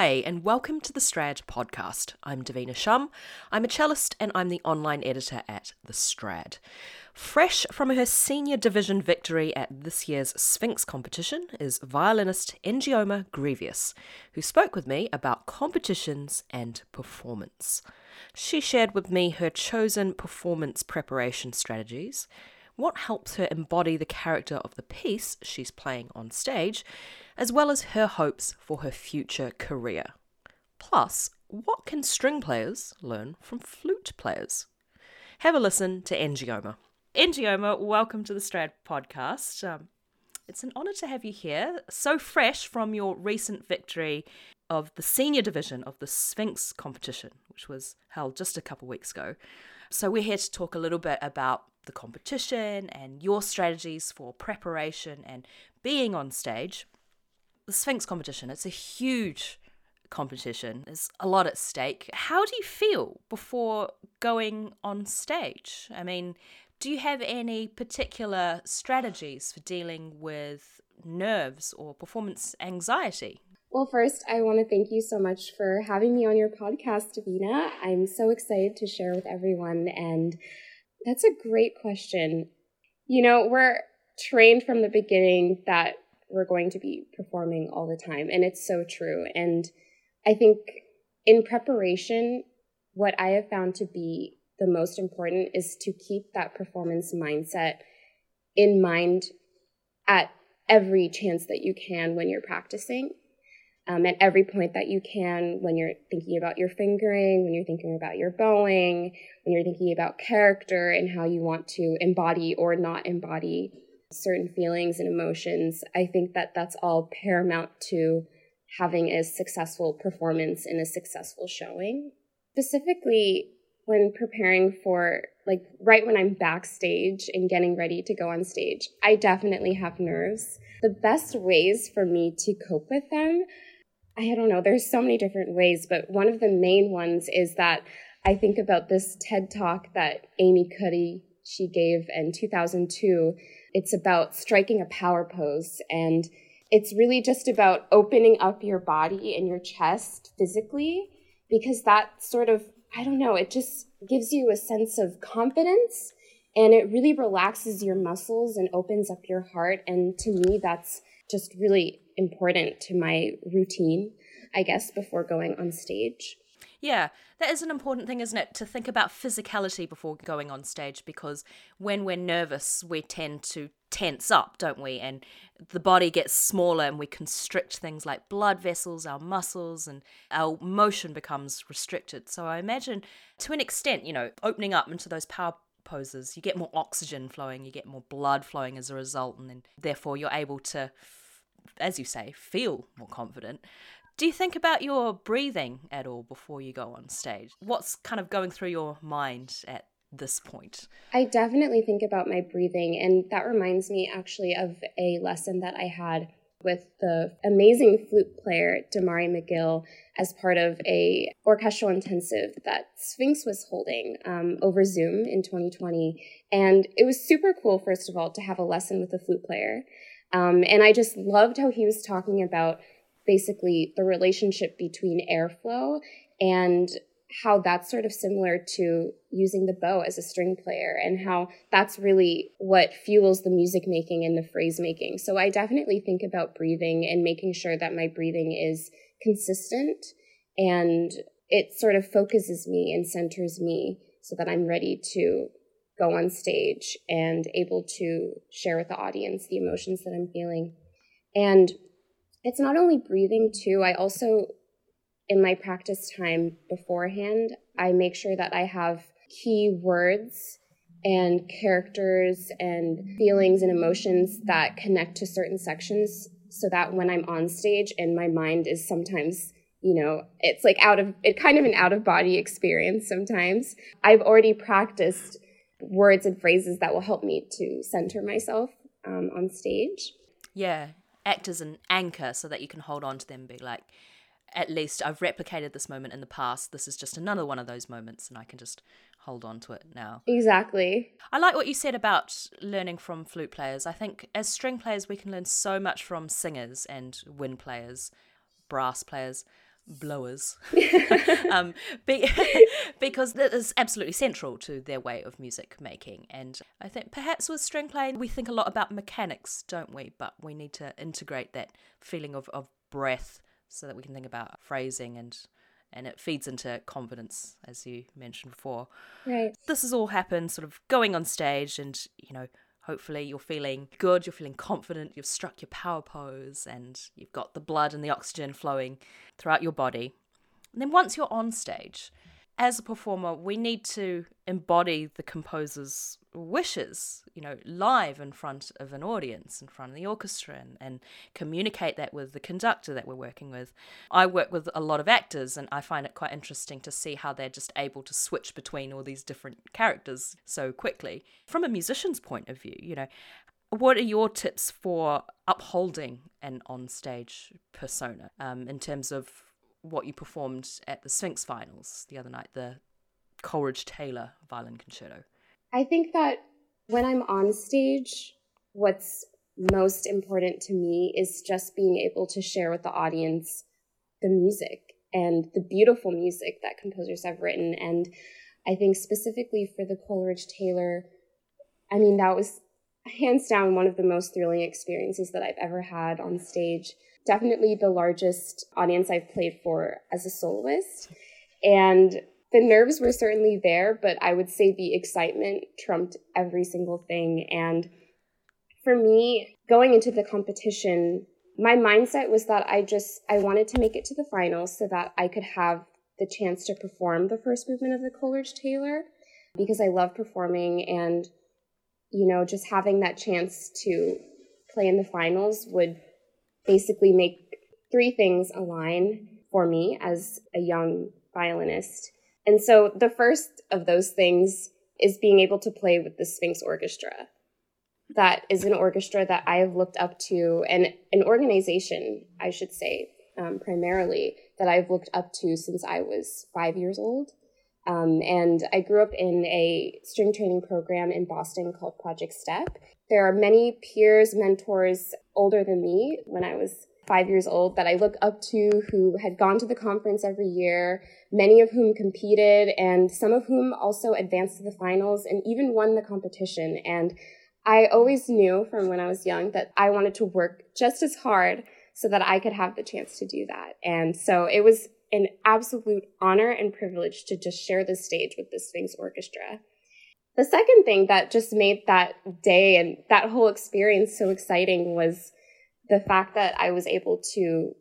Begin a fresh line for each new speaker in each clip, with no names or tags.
Hi, and welcome to the Strad podcast. I'm Davina Shum. I'm a cellist and I'm the online editor at The Strad. Fresh from her senior division victory at this year's Sphinx competition is violinist Njioma Grevious, who spoke with me about competitions and performance. She shared with me her chosen performance preparation strategies, what helps her embody the character of the piece she's playing on stage, as well as her hopes for her future career. Plus, what can string players learn from flute players? Have a listen to Njioma. Njioma, welcome to the Strad podcast. Um, it's an honour to have you here, so fresh from your recent victory of the senior division of the Sphinx competition, which was held just a couple weeks ago. So, we're here to talk a little bit about the competition and your strategies for preparation and being on stage. The Sphinx competition, it's a huge competition. There's a lot at stake. How do you feel before going on stage? I mean, do you have any particular strategies for dealing with nerves or performance anxiety?
Well, first, I want to thank you so much for having me on your podcast, Davina. I'm so excited to share with everyone and that's a great question. You know, we're trained from the beginning that we're going to be performing all the time, and it's so true. And I think in preparation, what I have found to be the most important is to keep that performance mindset in mind at every chance that you can when you're practicing um, at every point that you can when you're thinking about your fingering, when you're thinking about your bowing, when you're thinking about character and how you want to embody or not embody certain feelings and emotions. I think that that's all paramount to having a successful performance and a successful showing. Specifically, when preparing for like right when I'm backstage and getting ready to go on stage, I definitely have nerves. The best ways for me to cope with them I don't know, there's so many different ways, but one of the main ones is that I think about this TED talk that Amy Cuddy she gave in 2002. It's about striking a power pose and it's really just about opening up your body and your chest physically because that sort of I don't know, it just gives you a sense of confidence and it really relaxes your muscles and opens up your heart and to me that's just really important to my routine, I guess, before going on stage.
Yeah, that is an important thing, isn't it? To think about physicality before going on stage because when we're nervous, we tend to tense up, don't we? And the body gets smaller and we constrict things like blood vessels, our muscles, and our motion becomes restricted. So I imagine to an extent, you know, opening up into those power poses, you get more oxygen flowing, you get more blood flowing as a result, and then therefore you're able to as you say, feel more confident. Do you think about your breathing at all before you go on stage? What's kind of going through your mind at this point?
I definitely think about my breathing, and that reminds me actually of a lesson that I had with the amazing flute player Demarre McGill as part of a orchestral intensive that Sphinx was holding um, over Zoom in 2020, and it was super cool. First of all, to have a lesson with a flute player, um, and I just loved how he was talking about basically the relationship between airflow and how that's sort of similar to using the bow as a string player and how that's really what fuels the music making and the phrase making. So I definitely think about breathing and making sure that my breathing is consistent and it sort of focuses me and centers me so that I'm ready to go on stage and able to share with the audience the emotions that I'm feeling. And it's not only breathing too, I also, in my practice time beforehand, I make sure that I have key words and characters and feelings and emotions that connect to certain sections so that when I'm on stage and my mind is sometimes you know it's like out of it kind of an out of body experience sometimes i've already practiced words and phrases that will help me to center myself um, on stage.
Yeah, act as an anchor so that you can hold on to them, be like, at least I've replicated this moment in the past. This is just another one of those moments, and I can just hold on to it now.
Exactly.
I like what you said about learning from flute players. I think as string players, we can learn so much from singers and wind players, brass players. Blowers. Um, be, because that is absolutely central to their way of music making. And i think perhaps with string playing we think a lot about mechanics don't we? But we need to integrate that feeling of, of breath so that we can think about phrasing and and it feeds into confidence as you mentioned before.
Right.
This has all happened sort of going on stage and you know hopefully you're feeling good you're feeling confident you've struck your power pose and you've got the blood and the oxygen flowing throughout your body. And then once you're on stage as a performer, we need to embody the composer's wishes, you know, live in front of an audience, in front of the orchestra, and, and, communicate that with the conductor that we're working with. I work with a lot of actors, and I find it quite interesting to see how they're just able to switch between all these different characters so quickly. From a musician's point of view, you know, what are your tips for upholding an on-stage persona um, in terms of what you performed at the Sphinx finals the other night, the Coleridge Taylor violin concerto?
I think that when I'm on stage, what's most important to me is just being able to share with the audience the music and the beautiful music that composers have written. And I think specifically for the Coleridge Taylor, I mean, that was hands down one of the most thrilling experiences that I've ever had on stage definitely the largest audience I've played for as a soloist. And the nerves were certainly there, but I would say the excitement trumped every single thing. And for me, going into the competition, my mindset was that I just I wanted to make it to the finals so that I could have the chance to perform the first movement of the Coleridge Taylor because I love performing and you know just having that chance to play in the finals would basically make three things align for me as a young violinist. And so the first of those things is being able to play with the Sphinx Orchestra. That is an orchestra that I have looked up to, and an organization, I should say, um, primarily, that I've looked up to since I was five years old. Um, and I grew up in a string training program in Boston called Project Step. There are many peers, mentors older than me when I was five years old that I look up to who had gone to the conference every year, many of whom competed, and some of whom also advanced to the finals and even won the competition. And I always knew from when I was young that I wanted to work just as hard so that I could have the chance to do that. And so it was an absolute honor and privilege to just share the stage with the Sphinx Orchestra. The second thing that just made that day and that whole experience so exciting was the fact that I was able to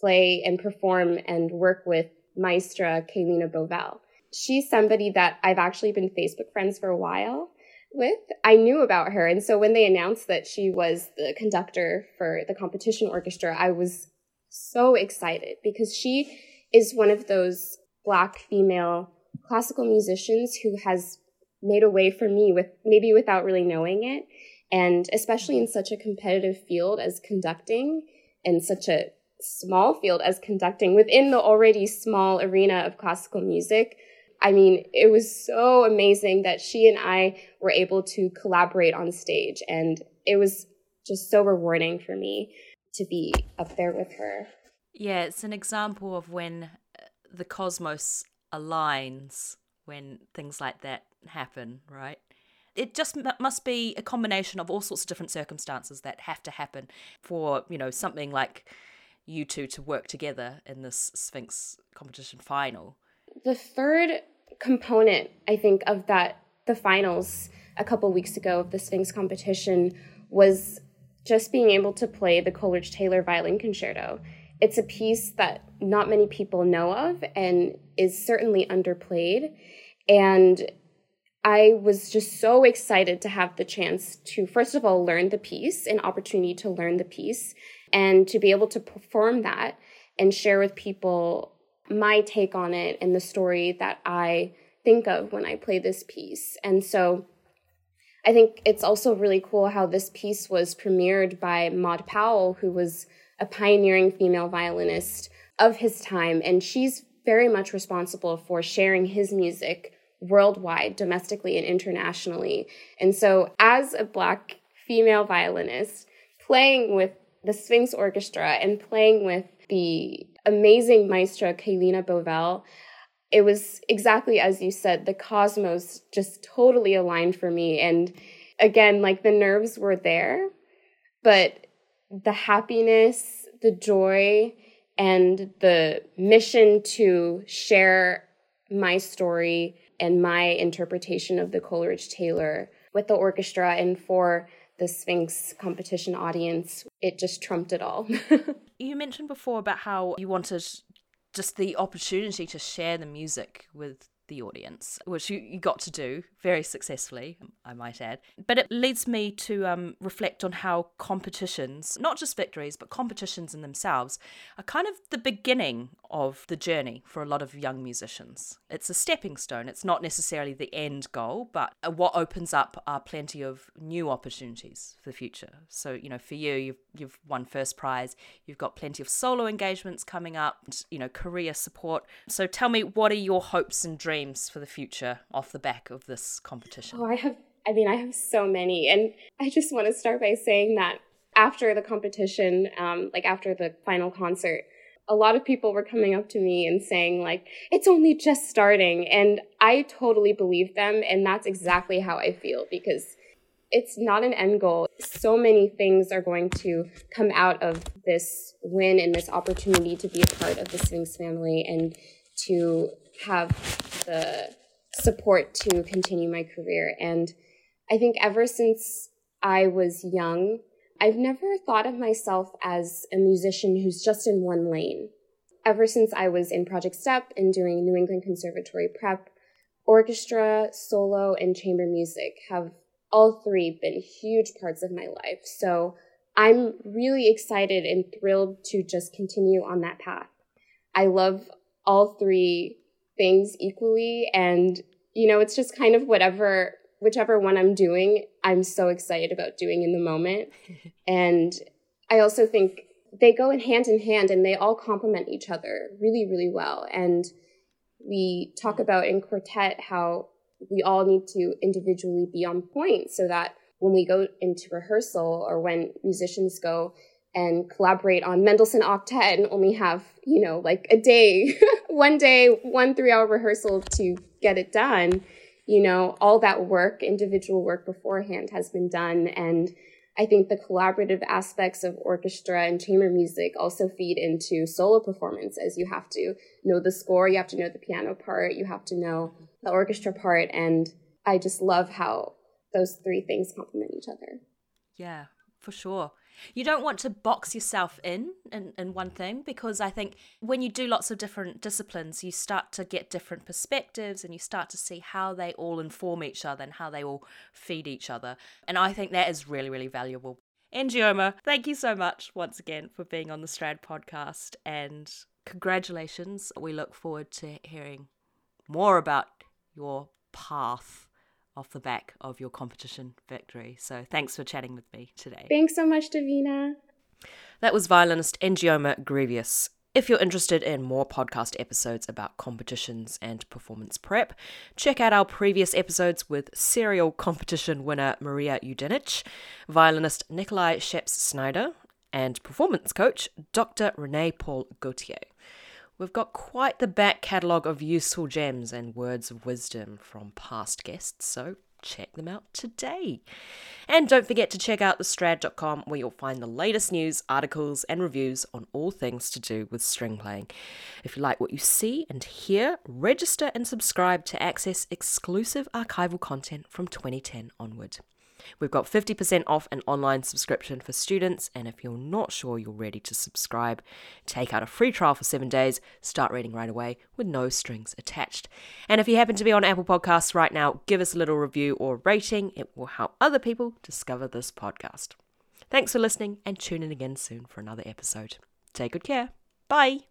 play and perform and work with Maestra Kalena Bovell. She's somebody that I've actually been Facebook friends for a while with. I knew about her. And so when they announced that she was the conductor for the competition orchestra, I was so excited because she is one of those black female classical musicians who has made a way for me with maybe without really knowing it. And especially in such a competitive field as conducting and such a small field as conducting within the already small arena of classical music i mean it was so amazing that she and i were able to collaborate on stage. And it was just so rewarding for me to be up there with her.
Yeah, it's an example of when uh, the cosmos aligns when things like that happen, right? It just m- must be a combination of all sorts of different circumstances that have to happen for, you know, something like you two to work together in this Sphinx competition final.
The third component, I think, of that, the finals a couple weeks ago of the Sphinx competition was just being able to play the Coleridge Taylor violin concerto it's a piece that not many people know of and is certainly underplayed. And I was just so excited to have the chance to, first of all, learn the piece, an opportunity to learn the piece, and to be able to perform that and share with people my take on it and the story that I think of when I play this piece. And so I think it's also really cool how this piece was premiered by Maud Powell, who was a pioneering female violinist of his time, and she's very much responsible for sharing his music worldwide, domestically and internationally. And so, as a Black female violinist, playing with the Sphinx Orchestra and playing with the amazing maestra, Kalena Bovell, it was exactly as you said, the cosmos just totally aligned for me. And again, like the nerves were there, but the happiness, the joy, and the mission to share my story and my interpretation of the Coleridge Taylor with the orchestra and for the Sphinx competition audience, it just trumped it all.
you mentioned before about how you wanted just the opportunity to share the music with the audience, which you, you got to do very successfully, I might add. But it leads me to um, reflect on how competitions, not just victories, but competitions in themselves, are kind of the beginning of the journey for a lot of young musicians. It's a stepping stone. It's not necessarily the end goal, but uh, what opens up are plenty of new opportunities for the future. So, you know, for you, you've, you've won first prize, you've got plenty of solo engagements coming up, you know, career support. So tell me, what are your hopes and dreams for the future off the back of this competition?
Oh, I have, I mean, I have so many. And I just want to start by saying that after the competition, um, like after the final concert, a lot of people were coming up to me and saying like it's only just starting and i totally believe them and that's exactly how i feel because it's not an end goal so many things are going to come out of this win and this opportunity to be a part of the sphinx family and to have the support to continue my career and i think ever since i was young I've never thought of myself as a musician who's just in one lane. Ever since I was in Project Step and doing New England Conservatory prep, orchestra, solo, and chamber music have all three been huge parts of my life. So I'm really excited and thrilled to just continue on that path. I love all three things equally. And, you know, it's just kind of whatever whichever one I'm doing, I'm so excited about doing in the moment. and I also think they go in hand in hand and they all complement each other really, really well. And we talk about in quartet how we all need to individually be on point so that when we go into rehearsal or when musicians go and collaborate on Mendelssohn octet and only have, you know, like a day, one day, one three hour rehearsal to get it done, you know, all that work, individual work beforehand has been done. And I think the collaborative aspects of orchestra and chamber music also feed into solo performance as you have to know the score, you have to know the piano part, you have to know the orchestra part. And I just love how those three things complement each other.
Yeah, for sure. You don't want to box yourself in, in in one thing because I think when you do lots of different disciplines, you start to get different perspectives and you start to see how they all inform each other and how they all feed each other. And I think that is really, really valuable. Njioma, thank you so much once again for being on the Strad podcast and congratulations. We look forward to hearing more about your path off the back of your competition victory. So thanks for chatting with me today.
Thanks so much, Davina.
That was violinist Njioma Grevious. If you're interested in more podcast episodes about competitions and performance prep, check out our previous episodes with serial competition winner Maria Ioudenitch, violinist Nikolaj Szeps-Znaider, and performance coach Dr. Renée-Paule Gauthier. We've got quite the back catalogue of useful gems and words of wisdom from past guests, so check them out today. And don't forget to check out thestrad.com where you'll find the latest news, articles, and reviews on all things to do with string playing. If you like what you see and hear, register and subscribe to access exclusive archival content from 2010 onward. We've got 50% off an online subscription for students, and if you're not sure you're ready to subscribe, take out a free trial for seven days, start reading right away with no strings attached. And if you happen to be on Apple Podcasts right now, give us a little review or rating. It will help other people discover this podcast. Thanks for listening, and tune in again soon for another episode. Take good care. Bye.